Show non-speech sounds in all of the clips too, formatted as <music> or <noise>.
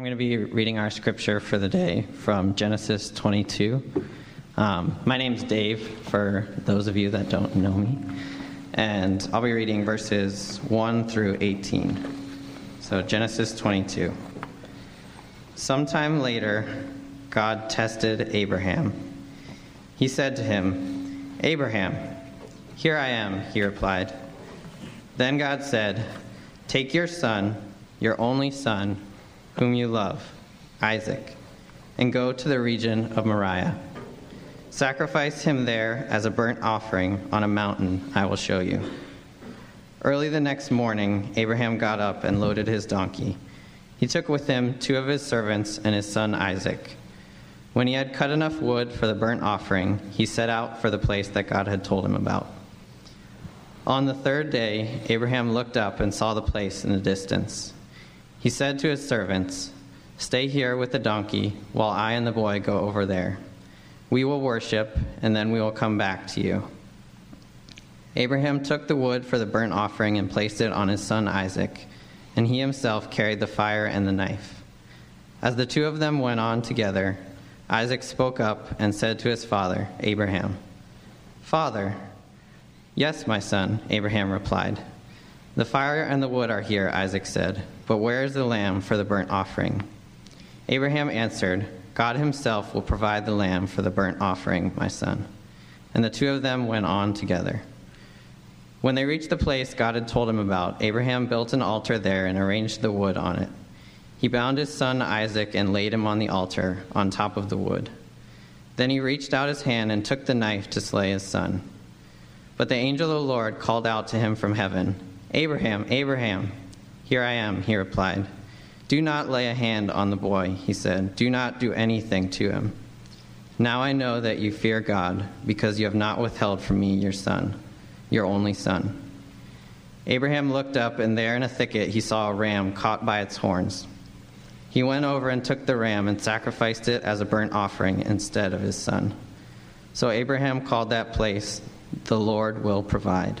I'm going to be reading our scripture for the day from Genesis 22. Um, my name's Dave, for those of you that don't know me. And I'll be reading verses 1 through 18. So, Genesis 22. Sometime later, God tested Abraham. He said to him, Abraham, here I am, he replied. Then God said, Take your son, your only son, whom you love, Isaac, and go to the region of Moriah. Sacrifice him there as a burnt offering on a mountain I will show you. Early the next morning, Abraham got up and loaded his donkey. He took with him two of his servants and his son Isaac. When he had cut enough wood for the burnt offering, he set out for the place that God had told him about. On the third day, Abraham looked up and saw the place in the distance. He said to his servants, Stay here with the donkey while I and the boy go over there. We will worship, and then we will come back to you. Abraham took the wood for the burnt offering and placed it on his son Isaac, and he himself carried the fire and the knife. As the two of them went on together, Isaac spoke up and said to his father, Abraham, Father, yes, my son, Abraham replied. The fire and the wood are here, Isaac said, but where is the lamb for the burnt offering? Abraham answered, God himself will provide the lamb for the burnt offering, my son. And the two of them went on together. When they reached the place God had told him about, Abraham built an altar there and arranged the wood on it. He bound his son Isaac and laid him on the altar on top of the wood. Then he reached out his hand and took the knife to slay his son. But the angel of the Lord called out to him from heaven, Abraham, Abraham. Here I am, he replied. Do not lay a hand on the boy, he said. Do not do anything to him. Now I know that you fear God, because you have not withheld from me your son your only son. Abraham looked up, and there in a thicket he saw a ram caught by its horns. He went over and took the ram and sacrificed it as a burnt offering instead of his son. So Abraham called that place, The Lord Will Provide.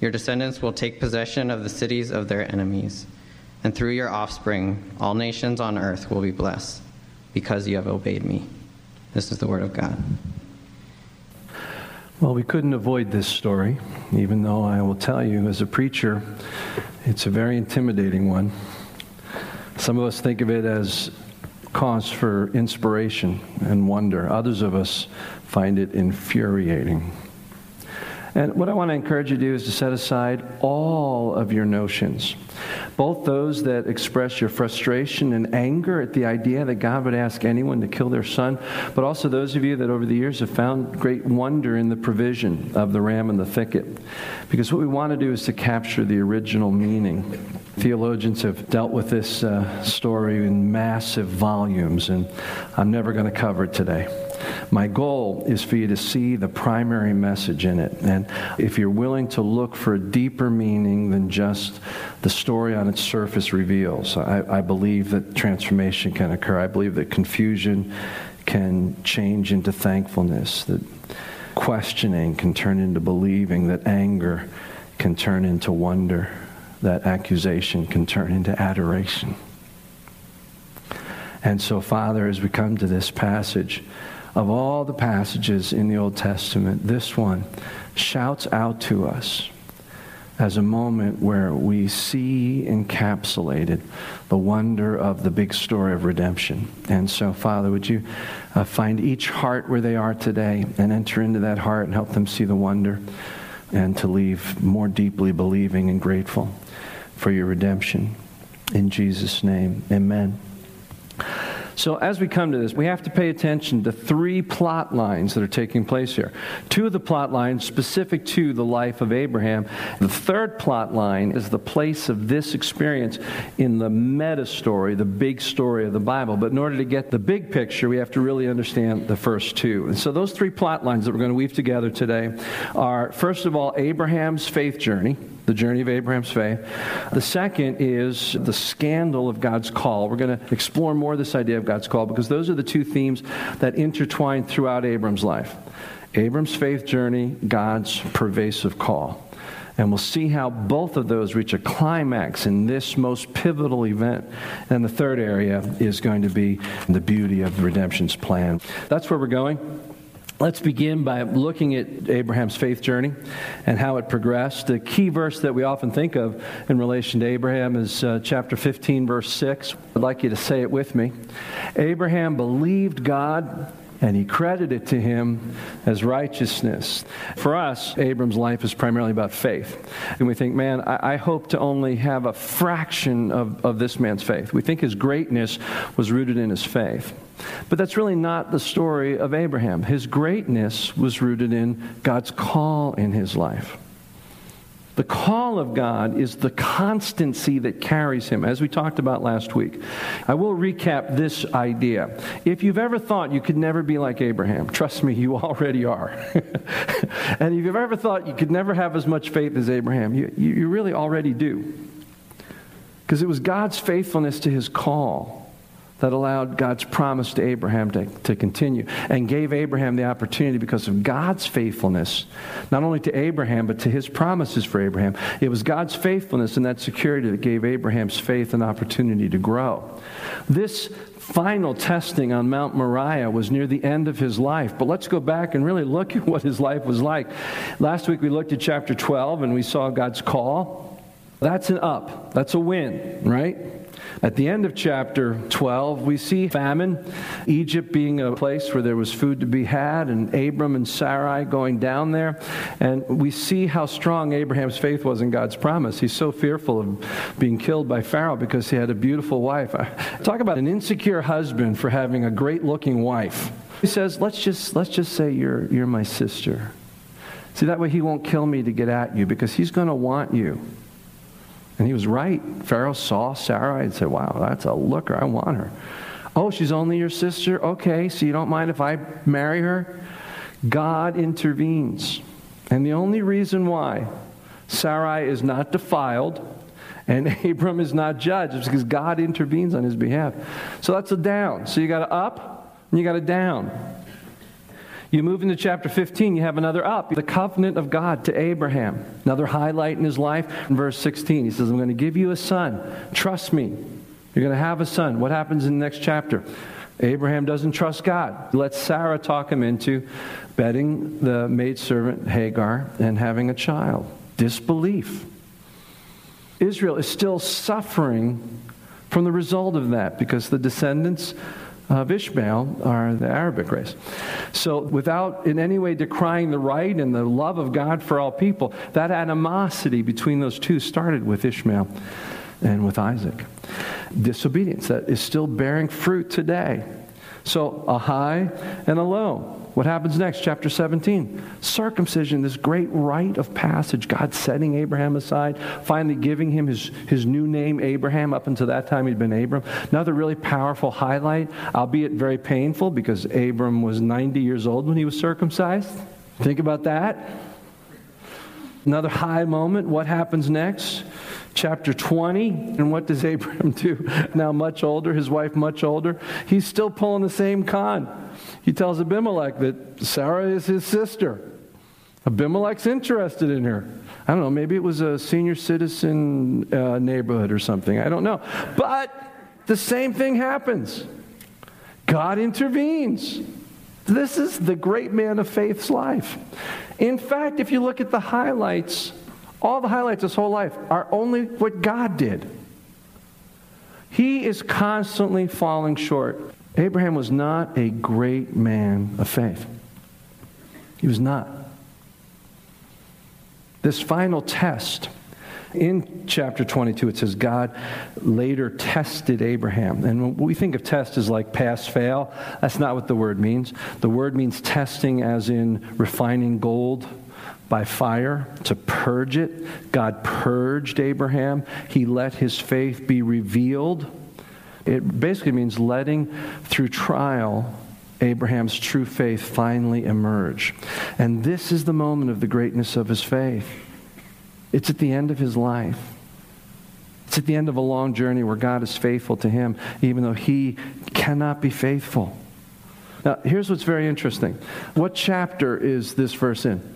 Your descendants will take possession of the cities of their enemies, and through your offspring, all nations on earth will be blessed because you have obeyed me. This is the word of God. Well, we couldn't avoid this story, even though I will tell you, as a preacher, it's a very intimidating one. Some of us think of it as cause for inspiration and wonder, others of us find it infuriating. And what I want to encourage you to do is to set aside all of your notions, both those that express your frustration and anger at the idea that God would ask anyone to kill their son, but also those of you that over the years have found great wonder in the provision of the ram in the thicket. Because what we want to do is to capture the original meaning. Theologians have dealt with this uh, story in massive volumes, and I'm never going to cover it today. My goal is for you to see the primary message in it. And if you're willing to look for a deeper meaning than just the story on its surface reveals, I, I believe that transformation can occur. I believe that confusion can change into thankfulness, that questioning can turn into believing, that anger can turn into wonder, that accusation can turn into adoration. And so, Father, as we come to this passage, of all the passages in the Old Testament, this one shouts out to us as a moment where we see encapsulated the wonder of the big story of redemption. And so, Father, would you uh, find each heart where they are today and enter into that heart and help them see the wonder and to leave more deeply believing and grateful for your redemption. In Jesus' name, amen. So, as we come to this, we have to pay attention to three plot lines that are taking place here. Two of the plot lines specific to the life of Abraham. The third plot line is the place of this experience in the meta story, the big story of the Bible. But in order to get the big picture, we have to really understand the first two. And so, those three plot lines that we're going to weave together today are first of all, Abraham's faith journey the journey of Abraham's faith. The second is the scandal of God's call. We're going to explore more this idea of God's call because those are the two themes that intertwine throughout Abram's life Abram's faith journey, God's pervasive call. And we'll see how both of those reach a climax in this most pivotal event. And the third area is going to be the beauty of redemption's plan. That's where we're going. Let's begin by looking at Abraham's faith journey and how it progressed. The key verse that we often think of in relation to Abraham is uh, chapter 15, verse 6. I'd like you to say it with me. Abraham believed God and he credited to him as righteousness. For us, Abram's life is primarily about faith. And we think, man, I, I, hope to only have a fraction of, of this man's faith. We think his greatness was rooted in his faith. But that's really not the story of Abraham. His greatness was rooted in God's call in his life. The call of God is the constancy that carries him, as we talked about last week. I will recap this idea. If you've ever thought you could never be like Abraham, trust me, you <laughs> already are. <laughs> and if you've ever thought you could never have as much faith as Abraham, you, you really already do. Because it was God's faithfulness to his call that allowed God's promise to Abraham to, to continue and gave Abraham the opportunity because of God's faithfulness, not only to Abraham, but to his promises for Abraham. It was God's faithfulness and that security that gave Abraham's faith an opportunity to grow. This final testing on Mount Moriah was near the end of his life. But let's go back and really look at what his life was like. Last week we looked at chapter 12 and we saw God's call. That's an up, that's a win, right? At the end of chapter 12, we see famine, Egypt being a place where there was food to be had, and Abram and Sarai going down there. And we see how strong Abraham's faith was in God's promise. He's so fearful of being killed by Pharaoh because he had a beautiful wife. Uh, talk about an insecure husband for having a great looking wife. He says, let's just, let's just say you're, you're my sister. See, that way he won't kill me to get at you because he's going to want you. And he was right. Pharaoh saw Sarah and said, Wow, that's a looker. I want her. Oh, she's only your sister? Okay, so you don't mind if I marry her? God intervenes. And the only reason why Sarai is not defiled and <laughs> Abram is not judged is because God intervenes on his behalf. So that's a down. So you got a up and you got a down. You move into chapter 15, you have another up, the covenant of God to Abraham. Another highlight in his life. In verse 16, he says, I'm going to give you a son. Trust me. You're going to have a son. What happens in the next chapter? Abraham doesn't trust God. He lets Sarah talk him into bedding the maidservant Hagar and having a child. Disbelief. Israel is still suffering from the result of that because the descendants of Ishmael are the Arabic race. So, without in any way decrying the right and the love of God for all people, that animosity between those two started with Ishmael and with Isaac. Disobedience that is still bearing fruit today. So, a high and a low. What happens next? Chapter 17. Circumcision, this great rite of passage, God setting Abraham aside, finally giving him his, his new name, Abraham. Up until that time, he'd been Abram. Another really powerful highlight, albeit very painful, because Abram was 90 years old when he was circumcised. Think about that. Another high moment. What happens next? Chapter 20. And what does Abraham do? <laughs> Now, much older, his wife much older. He's still pulling the same con. He tells Abimelech that Sarah is his sister. Abimelech's interested in her. I don't know, maybe it was a senior citizen uh, neighborhood or something. I don't know. But the same thing happens. God intervenes. This is the great man of faith's life. In fact, if you look at the highlights, all the highlights of his whole life are only what God did. He is constantly falling short. Abraham was not a great man of faith. He was not. This final test In chapter 22, it says God later tested Abraham. And when we think of test as like pass fail, that's not what the word means. The word means testing, as in refining gold by fire to purge it. God purged Abraham, he let his faith be revealed. It basically means letting through trial Abraham's true faith finally emerge. And this is the moment of the greatness of his faith. It's at the end of his life. It's at the end of a long journey where God is faithful to him, even though he cannot be faithful. Now, here's what's very interesting. What chapter is this verse in?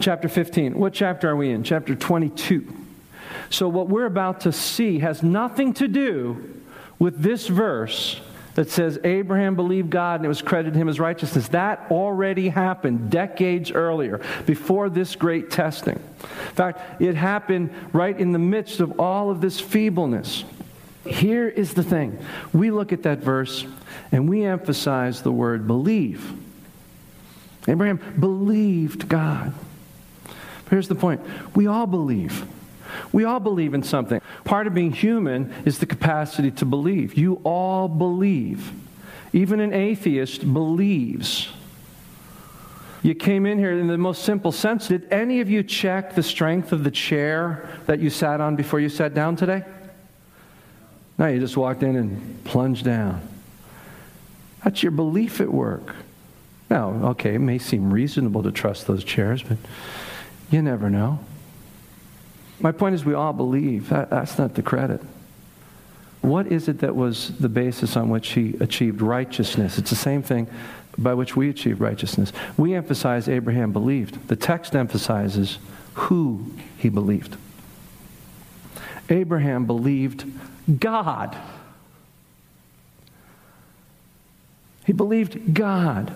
Chapter 15. What chapter are we in? Chapter 22. So, what we're about to see has nothing to do with this verse that says Abraham believed God and it was credited him as righteousness. That already happened decades earlier, before this great testing. In fact, it happened right in the midst of all of this feebleness. Here is the thing we look at that verse and we emphasize the word believe. Abraham believed God. Here's the point we all believe. We all believe in something. Part of being human is the capacity to believe. You all believe. Even an atheist believes. You came in here in the most simple sense. Did any of you check the strength of the chair that you sat on before you sat down today? No, you just walked in and plunged down. That's your belief at work. Now, okay, it may seem reasonable to trust those chairs, but you never know. My point is, we all believe. That, that's not the credit. What is it that was the basis on which he achieved righteousness? It's the same thing by which we achieve righteousness. We emphasize Abraham believed. The text emphasizes who he believed. Abraham believed God. He believed God.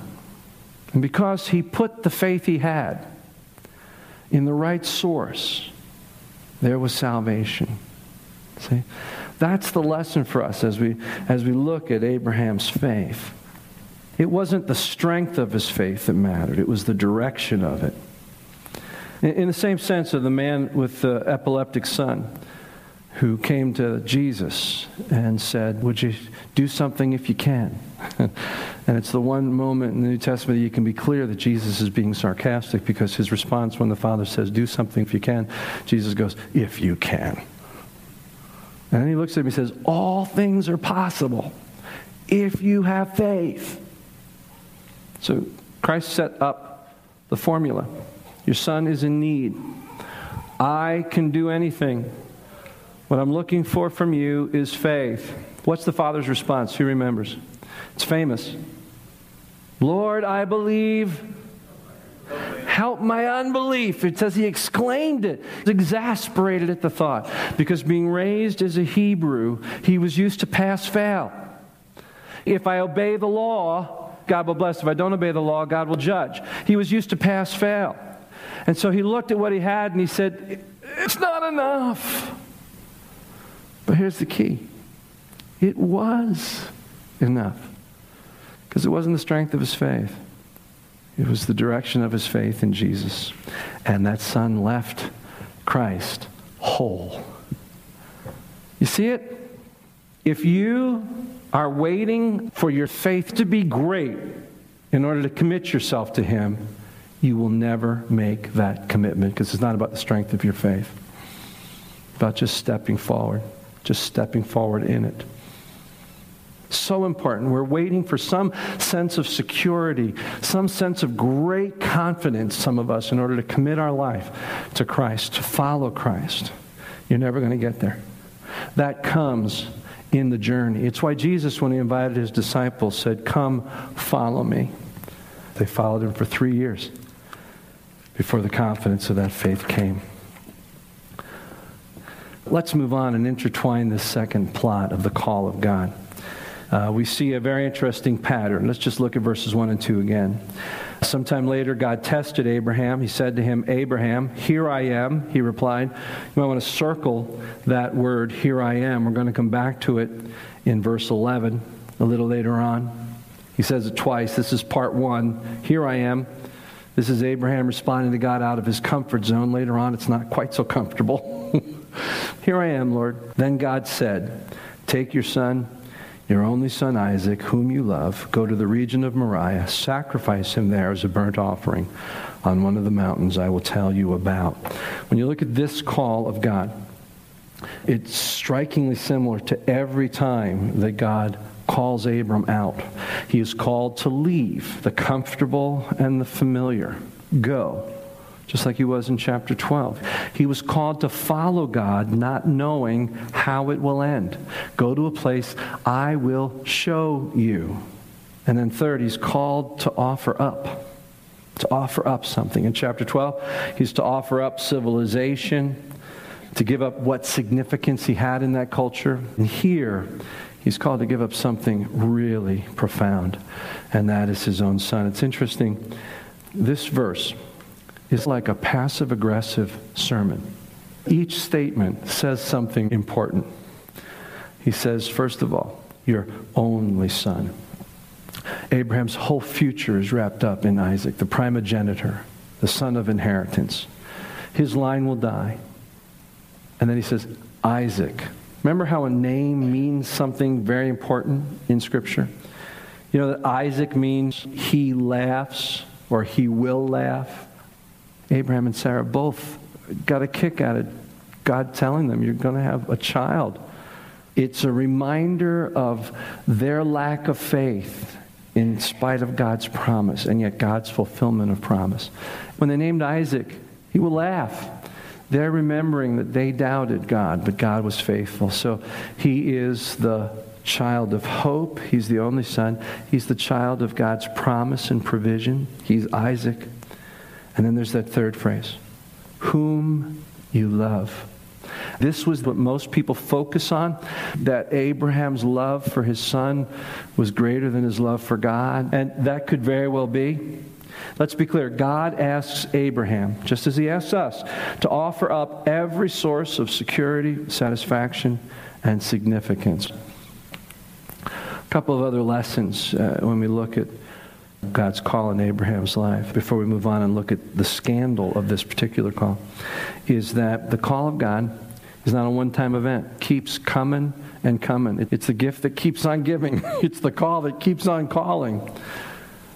And because he put the faith he had in the right source, there was salvation. See? That's the lesson for us as we, as we look at Abraham's faith. It wasn't the strength of his faith that mattered, it was the direction of it. In, the same sense of the man with the epileptic son who came to Jesus and said, Would you do something if you can? <laughs> and it's the one moment in the New Testament that you can be clear that Jesus is being sarcastic because his response when the Father says, Do something if you can, Jesus goes, If you can. And then he looks at him and says, All things are possible if you have faith. So Christ set up the formula. Your son is in need. I can do anything what I'm looking for from you is faith. What's the father's response? Who remembers? It's famous. Lord, I believe. Help my unbelief. It says he exclaimed it, exasperated at the thought. Because being raised as a Hebrew, he was used to pass fail. If I obey the law, God will bless. If I don't obey the law, God will judge. He was used to pass fail. And so he looked at what he had and he said, It's not enough. But here's the key it was enough. Because it wasn't the strength of his faith, it was the direction of his faith in Jesus. And that son left Christ whole. You see it? If you are waiting for your faith to be great in order to commit yourself to Him, you will never make that commitment because it's not about the strength of your faith, it's about just stepping forward just stepping forward in it. So important. We're waiting for some sense of security, some sense of great confidence, some of us, in order to commit our life to Christ, to follow Christ. You're never going to get there. That comes in the journey. It's why Jesus, when he invited his disciples, said, Come, follow me. They followed him for three years before the confidence of that faith came. Let's move on and intertwine this second plot of the call of God. Uh, we see a very interesting pattern. Let's just look at verses 1 and 2 again. Sometime later, God tested Abraham. He said to him, Abraham, here I am. He replied. You might want to circle that word, here I am. We're going to come back to it in verse 11 a little later on. He says it twice. This is part one. Here I am. This is Abraham responding to God out of his comfort zone. Later on, it's not quite so comfortable. <laughs> Here I am, Lord. Then God said, Take your son, your only son Isaac, whom you love, go to the region of Moriah, sacrifice him there as a burnt offering on one of the mountains I will tell you about. When you look at this call of God, it's strikingly similar to every time that God calls Abram out. He is called to leave the comfortable and the familiar. Go. Just like he was in chapter 12. He was called to follow God, not knowing how it will end. Go to a place I will show you. And then, third, he's called to offer up. To offer up something. In chapter 12, he's to offer up civilization, to give up what significance he had in that culture. And here, he's called to give up something really profound, and that is his own son. It's interesting. This verse is like a passive aggressive sermon. Each statement says something important. He says, first of all, your only son. Abraham's whole future is wrapped up in Isaac, the primogenitor, the son of inheritance. His line will die. And then he says, Isaac, Remember how a name means something very important in Scripture? You know that Isaac means he laughs or he will laugh. Abraham and Sarah both got a kick out of God telling them, You're going to have a child. It's a reminder of their lack of faith in spite of God's promise and yet God's fulfillment of promise. When they named Isaac, he will laugh. They're remembering that they doubted God, but God was faithful. So he is the child of hope. He's the only son. He's the child of God's promise and provision. He's Isaac. And then there's that third phrase whom you love. This was what most people focus on that Abraham's love for his son was greater than his love for God. And that could very well be. Let's be clear. God asks Abraham, just as he asks us, to offer up every source of security, satisfaction, and significance. A couple of other lessons uh, when we look at God's call in Abraham's life, before we move on and look at the scandal of this particular call, is that the call of God is not a one time event, keeps coming and coming. It's the gift that keeps on giving, <laughs> it's the call that keeps on calling.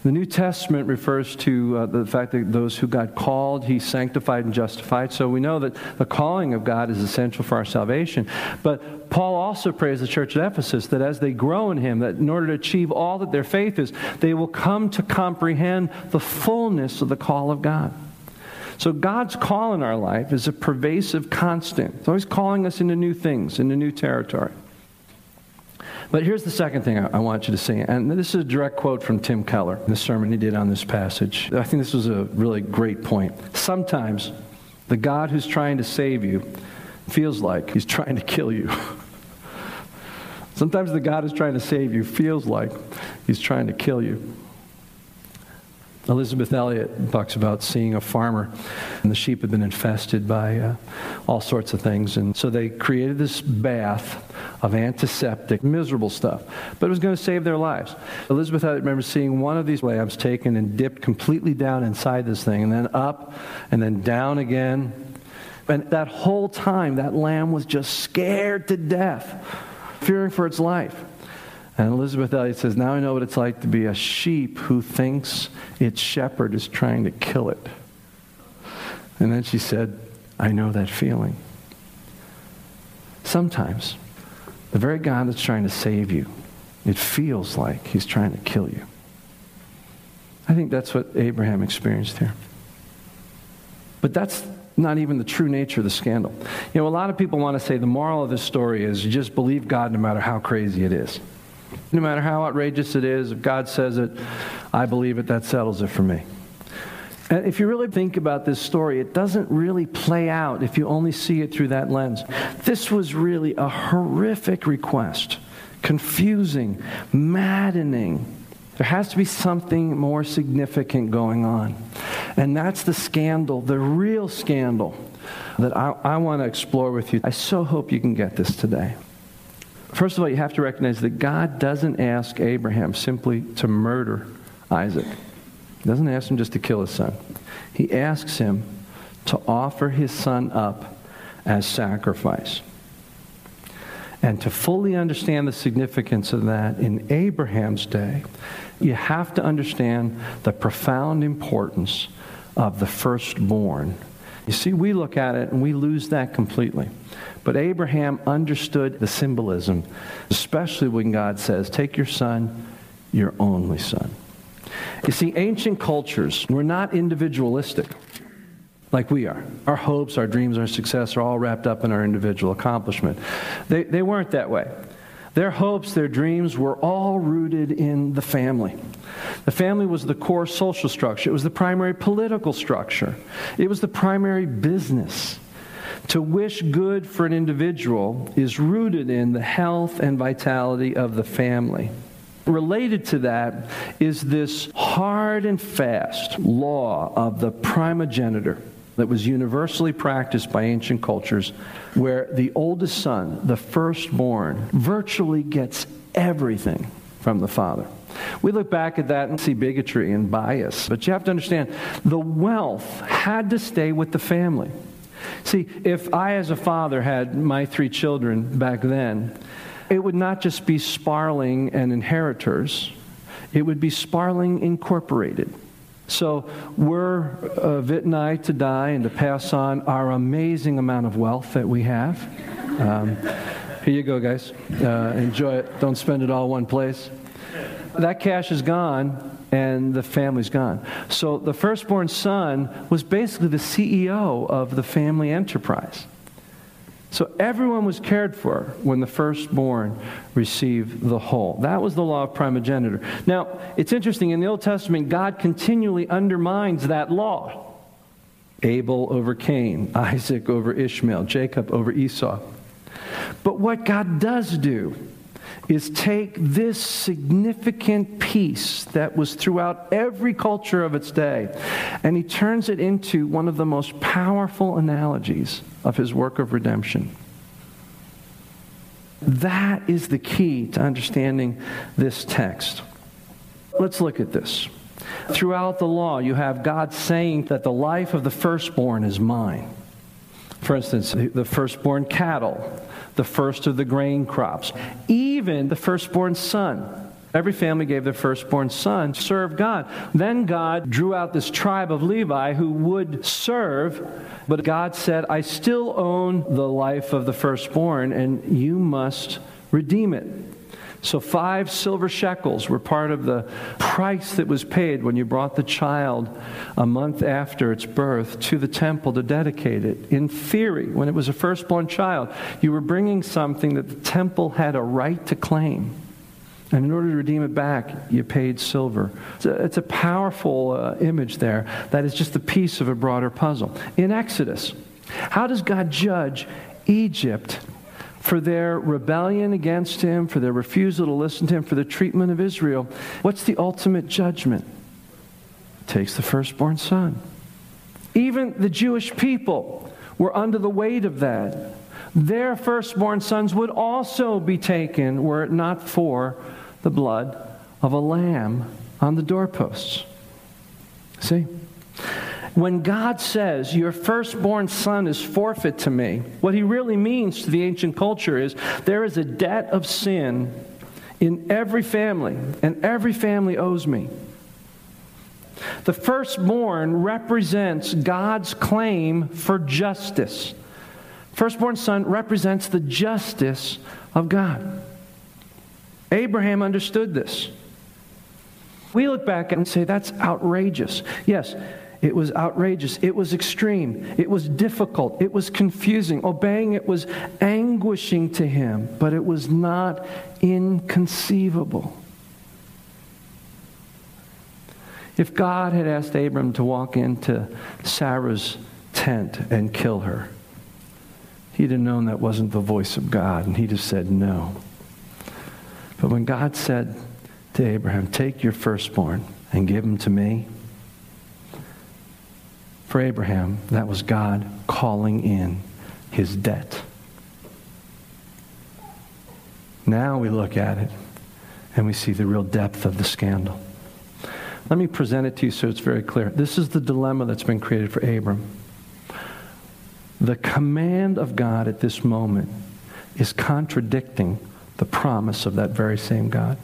The New Testament refers to uh, the fact that those who God called, He sanctified and justified. So we know that the calling of God is essential for our salvation. But Paul also prays the church at Ephesus that as they grow in Him, that in order to achieve all that their faith is, they will come to comprehend the fullness of the call of God. So God's call in our life is a pervasive constant. It's always calling us into new things, into new territory. But here's the second thing I, want you to see, and this is a direct quote from Tim Keller, in the sermon he did on this passage. I think this was a really great point. Sometimes the God who's trying to save you feels like he's trying to kill you. <laughs> Sometimes the God who's trying to save you feels like he's trying to kill you. Elisabeth Elliot talks about seeing a farmer, and the sheep had been infested by uh, all sorts of things. And so they created this bath of antiseptic, miserable stuff, but it was going to save their lives. Elisabeth Elliot remembers seeing one of these lambs taken and dipped completely down inside this thing, and then up, and then down again. And that whole time, that lamb was just scared to death, fearing for its life. And Elisabeth Elliot says, Now I know what it's like to be a sheep who thinks its shepherd is trying to kill it. And then she said, I know that feeling. Sometimes, the very God that's trying to save you, it feels like he's trying to kill you. I think that's what Abraham experienced here. But that's not even the true nature of the scandal. You know, a lot of people want to say the moral of this story is you just believe God no matter how crazy it is. No matter how outrageous it is, if God says it, I believe it, that settles it for me. And if you really think about this story, it doesn't really play out if you only see it through that lens. This was really a horrific request, confusing, maddening. There has to be something more significant going on. And that's the scandal, the real scandal that I, I want to explore with you. I so hope you can get this today. First of all, you have to recognize that God doesn't ask Abraham simply to murder Isaac. He doesn't ask him just to kill his son. He asks him to offer his son up as sacrifice. And to fully understand the significance of that in Abraham's day, you have to understand the profound importance of the firstborn. You see, we look at it and we lose that completely. But Abraham understood the symbolism, especially when God says, Take your son, your only son. You see, ancient cultures were not individualistic like we are. Our hopes, our dreams, our success are all wrapped up in our individual accomplishment. They, they weren't that way. Their hopes, their dreams were all rooted in the family. The family was the core social structure, it was the primary political structure, it was the primary business. To wish good for an individual is rooted in the health and vitality of the family. Related to that is this hard and fast law of the primogeniture that was universally practiced by ancient cultures, where the oldest son, the firstborn, virtually gets everything from the father. We look back at that and see bigotry and bias, but you have to understand the wealth had to stay with the family. See, if I, as a father, had my three children back then, it would not just be Sparling and inheritors, it would be Sparling Incorporated. So we're, uh, Vit and I, to die and to pass on our amazing amount of wealth that we have. Um, here you go, guys. Uh, enjoy it. Don't spend it all one place. That cash is gone, and the family's gone. So the firstborn son was basically the CEO of the family enterprise. So everyone was cared for when the firstborn received the whole. That was the law of primogeniture. Now, it's interesting, in the Old Testament, God continually undermines that law. Abel over Cain, <laughs> Isaac over Ishmael, Jacob over Esau. But what God does do is take this significant piece that was throughout every culture of its day and he turns it into one of the most powerful analogies of his work of redemption. That is the key to understanding this text. Let's look at this. Throughout the law, you have God saying that the life of the firstborn is mine. For instance, the firstborn cattle, the first of the grain crops, even the firstborn son. Every family gave their firstborn son to serve God. Then God drew out this tribe of Levi who would serve, but God said, I still own the life of the firstborn, and you must redeem it. So, five silver shekels were part of the price that was paid when you brought the child a month after its birth to the temple to dedicate it. In theory, when it was a firstborn child, you were bringing something that the temple had a right to claim. And in order to redeem it back, you paid silver. It's a, it's a powerful uh, image there that is just a piece of a broader puzzle. In Exodus, how does God judge Egypt for their rebellion against him, for their refusal to listen to him, for the treatment of Israel, what's the ultimate judgment? Takes the firstborn son. Even the Jewish people were under the weight of that. Their firstborn sons would also be taken were it not for the blood of a lamb on the doorposts. See? When God says, Your firstborn son is forfeit to me, what he really means to the ancient culture is there is a debt of sin in every family, and every family owes me. The firstborn represents God's claim for justice. Firstborn son represents the justice of God. Abraham understood this. We look back and say, that's outrageous. Yes, it was outrageous. It was extreme. It was difficult. It was confusing. Obeying it was anguishing to him, but it was not inconceivable. If God had asked Abram to walk into Sarah's tent and kill her, he'd have known that wasn't the voice of God, and he'd have said no. But when God said to Abraham, Take your firstborn and give him to me, for Abraham, that was God calling in his debt. Now we look at it and we see the real depth of the scandal. Let me present it to you so it's very clear. This is the dilemma that's been created for Abram. The command of God at this moment is contradicting the promise of that very same God.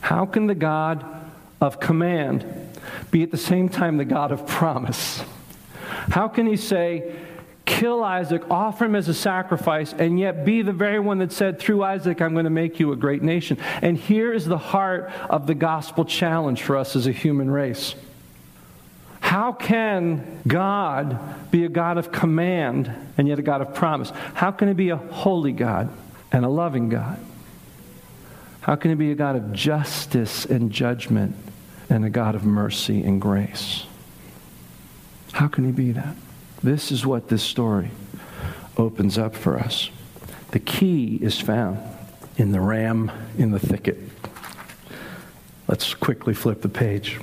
How can the God of command be at the same time the God of promise? How can he say, kill Isaac, offer him as a sacrifice, and yet be the very one that said, through Isaac, I'm going to make you a great nation? And here is the heart of the gospel challenge for us as a human race. How can God be a God of command and yet a God of promise? How can He be a holy God and a loving God? How can He be a God of justice and judgment and a God of mercy and grace? How can He be that? This is what this story opens up for us. The key is found in the ram in the thicket. Let's quickly flip the page.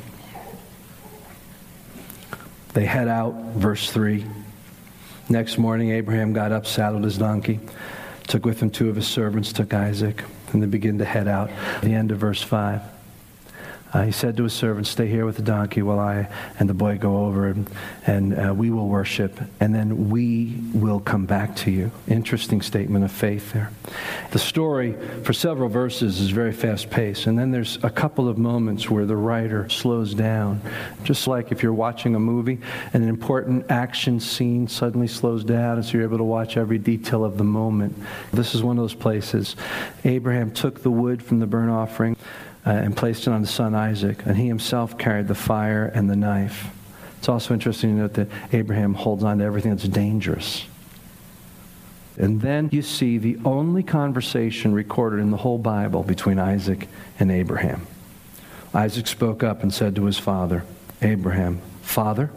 They head out, verse 3. Next morning, Abraham got up, saddled his donkey, took with him two of his servants, took Isaac, and they begin to head out. The end of verse 5. Uh, he said to his servant, Stay here with the donkey while I and the boy go over, and, and uh, we will worship, and then we will come back to you. Interesting statement of faith there. The story, for several verses, is very fast paced, and then there's a couple of moments where the writer slows down. Just like if you're watching a movie and an important action scene suddenly slows down, and so you're able to watch every detail of the moment. This is one of those places. Abraham took the wood from the burnt offering uh, and placed it on his son Isaac, and he himself carried the fire and the knife. It's also interesting to note that Abraham holds on to everything that's dangerous. And then you see the only conversation recorded in the whole Bible between Isaac and Abraham. Isaac spoke up and said to his father, Abraham, Father?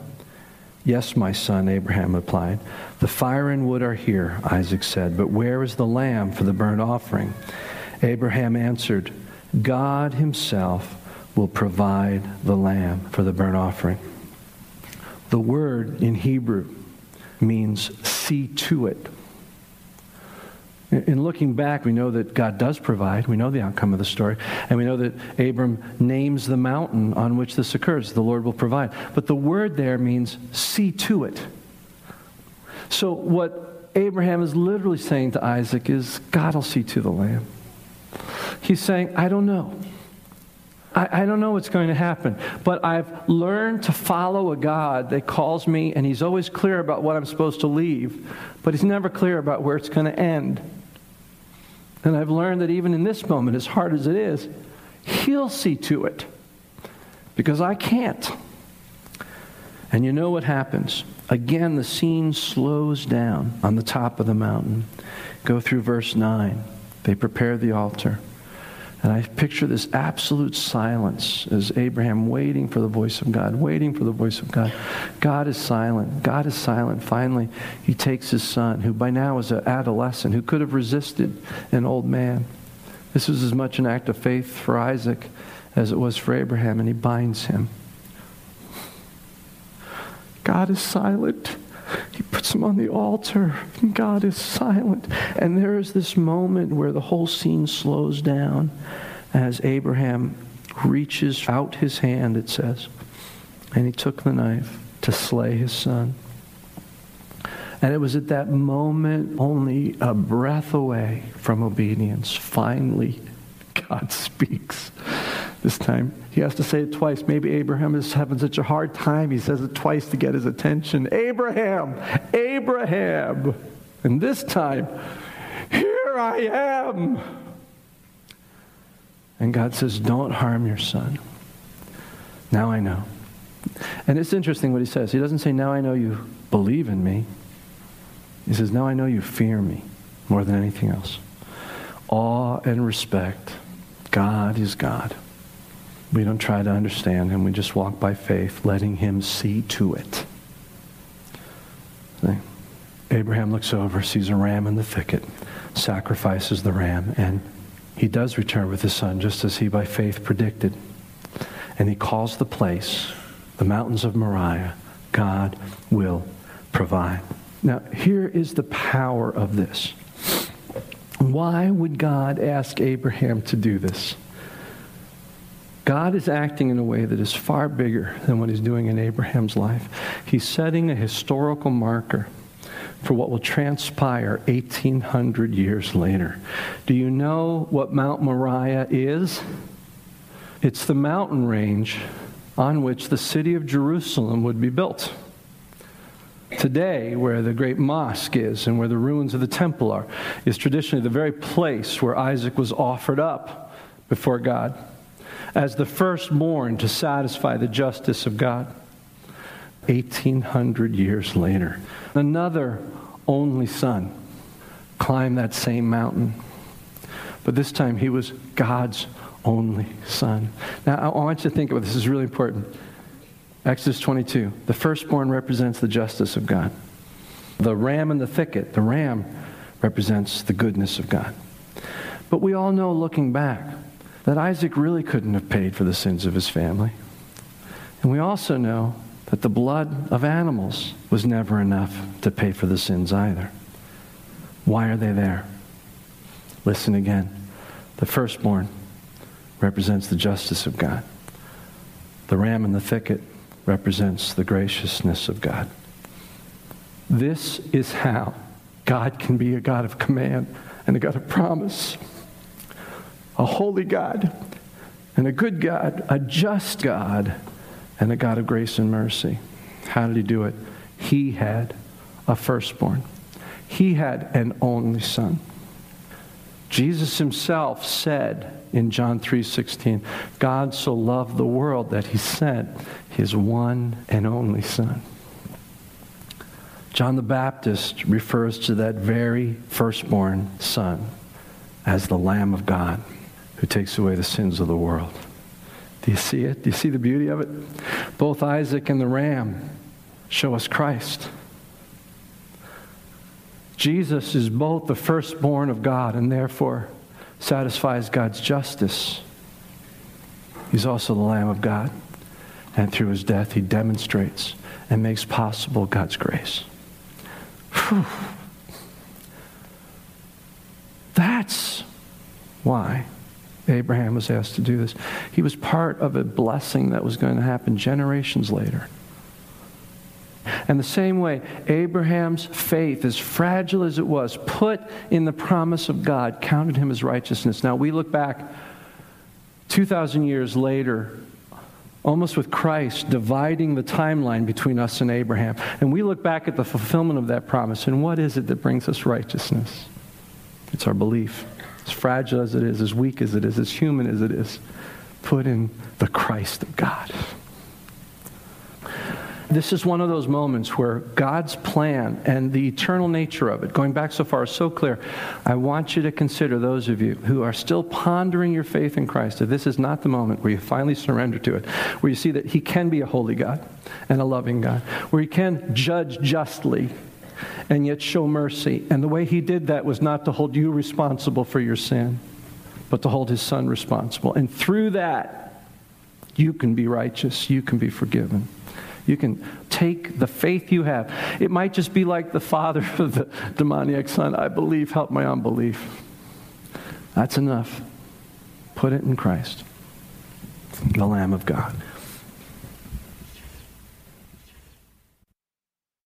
Yes, my son, Abraham replied. The fire and wood are here, Isaac said, but where is the lamb for the burnt offering? Abraham answered, God Himself will provide the lamb for the burnt offering. The word in Hebrew means see to it. In looking back, we know that God does provide. We know the outcome of the story. And we know that Abram names the mountain on which this occurs. The Lord will provide. But the word there means see to it. So, what Abraham is literally saying to Isaac is God will see to the lamb. He's saying, I don't know. I, I, don't know what's going to happen, but I've learned to follow a God that calls me, and He's always clear about what I'm supposed to leave, but He's never clear about where it's going to end. And I've learned that even in this moment, as hard as it is, He'll see to it because I can't. And you know what happens? Again, the scene slows down on the top of the mountain. Go through verse 9. They prepare the altar. And I picture this absolute silence as Abraham waiting for the voice of God, waiting for the voice of God. God is silent. God is silent. Finally, he takes his son, who by now is an adolescent, who could have resisted an old man. This was as much an act of faith for Isaac as it was for Abraham, and he binds him. God is silent. He puts him on the altar, and God is silent. And there is this moment where the whole scene slows down as Abraham reaches out his hand, it says, and he took the knife to slay his son. And it was at that moment, only a breath away from obedience, finally, God <laughs> speaks. This time, he has to say it twice. Maybe Abraham is having such a hard time, he says it twice to get his attention. Abraham, Abraham. And this time, here I am. And God says, Don't harm your son. Now I know. And it's interesting what he says. He doesn't say, Now I know you believe in me. He says, Now I know you fear me more than anything else. Awe and respect. God is God. We don't try to understand him. We just walk by faith, letting him see to it. See? Abraham looks over, sees a ram in the thicket, sacrifices the ram, and he does return with his son, just as he by faith predicted. And he calls the place, the mountains of Moriah, God will provide. Now, here is the power of this. Why would God ask Abraham to do this? God is acting in a way that is far bigger than what he's doing in Abraham's life. He's setting a historical marker for what will transpire 1800 years later. Do you know what Mount Moriah is? It's the mountain range on which the city of Jerusalem would be built. Today, where the great mosque is and where the ruins of the temple are, is traditionally the very place where Isaac was offered up before God as the firstborn to satisfy the justice of God. 1800 years later, another only son climbed that same mountain. But this time he was God's only son. Now, I want you to think about this. This is really important. Exodus 22. The firstborn represents the justice of God. The ram in the thicket, the ram represents the goodness of God. But we all know, looking back, that Isaac really couldn't have paid for the sins of his family. And we also know that the blood of animals was never enough to pay for the sins either. Why are they there? Listen again. The firstborn represents the justice of God. The ram in the thicket represents the graciousness of God. This is how God can be a God of command and a God of promise a holy God and a good God, a just God, and a God of grace and mercy. How did he do it? He had a firstborn. He had an only son. Jesus himself said in John 3:16, God so loved the world that he sent his one and only son. John the Baptist refers to that very firstborn son as the lamb of God who takes away the sins of the world. Do you see it? Do you see the beauty of it? Both Isaac and the ram show us Christ. Jesus is both the firstborn of God and therefore satisfies God's justice. He's also the Lamb of God. And through his death, he demonstrates and makes possible God's grace. Whew. That's why Abraham was asked to do this. He was part of a blessing that was going to happen generations later. And the same way, Abraham's faith, as fragile as it was, put in the promise of God, counted him as righteousness. Now, we look back 2,000 years later, almost with Christ dividing the timeline between us and Abraham. And we look back at the fulfillment of that promise, and what is it that brings us righteousness? It's our belief as fragile as it is, as weak as it is, as human as it is, put in the Christ of God. This is one of those moments where God's plan and the eternal nature of it, going back so far, is so clear. I want you to consider those of you who are still pondering your faith in Christ that this is not the moment where you finally surrender to it, where you see that He can be a holy God and a loving God, where He can judge justly and yet show mercy. And the way he did that was not to hold you responsible for your sin, but to hold his son responsible. And through that, you can be righteous, you can be forgiven. You can take the faith you have. It might just be like the father <laughs> of the demoniac son I believe, help my unbelief. That's enough. Put it in Christ, the Lamb of God.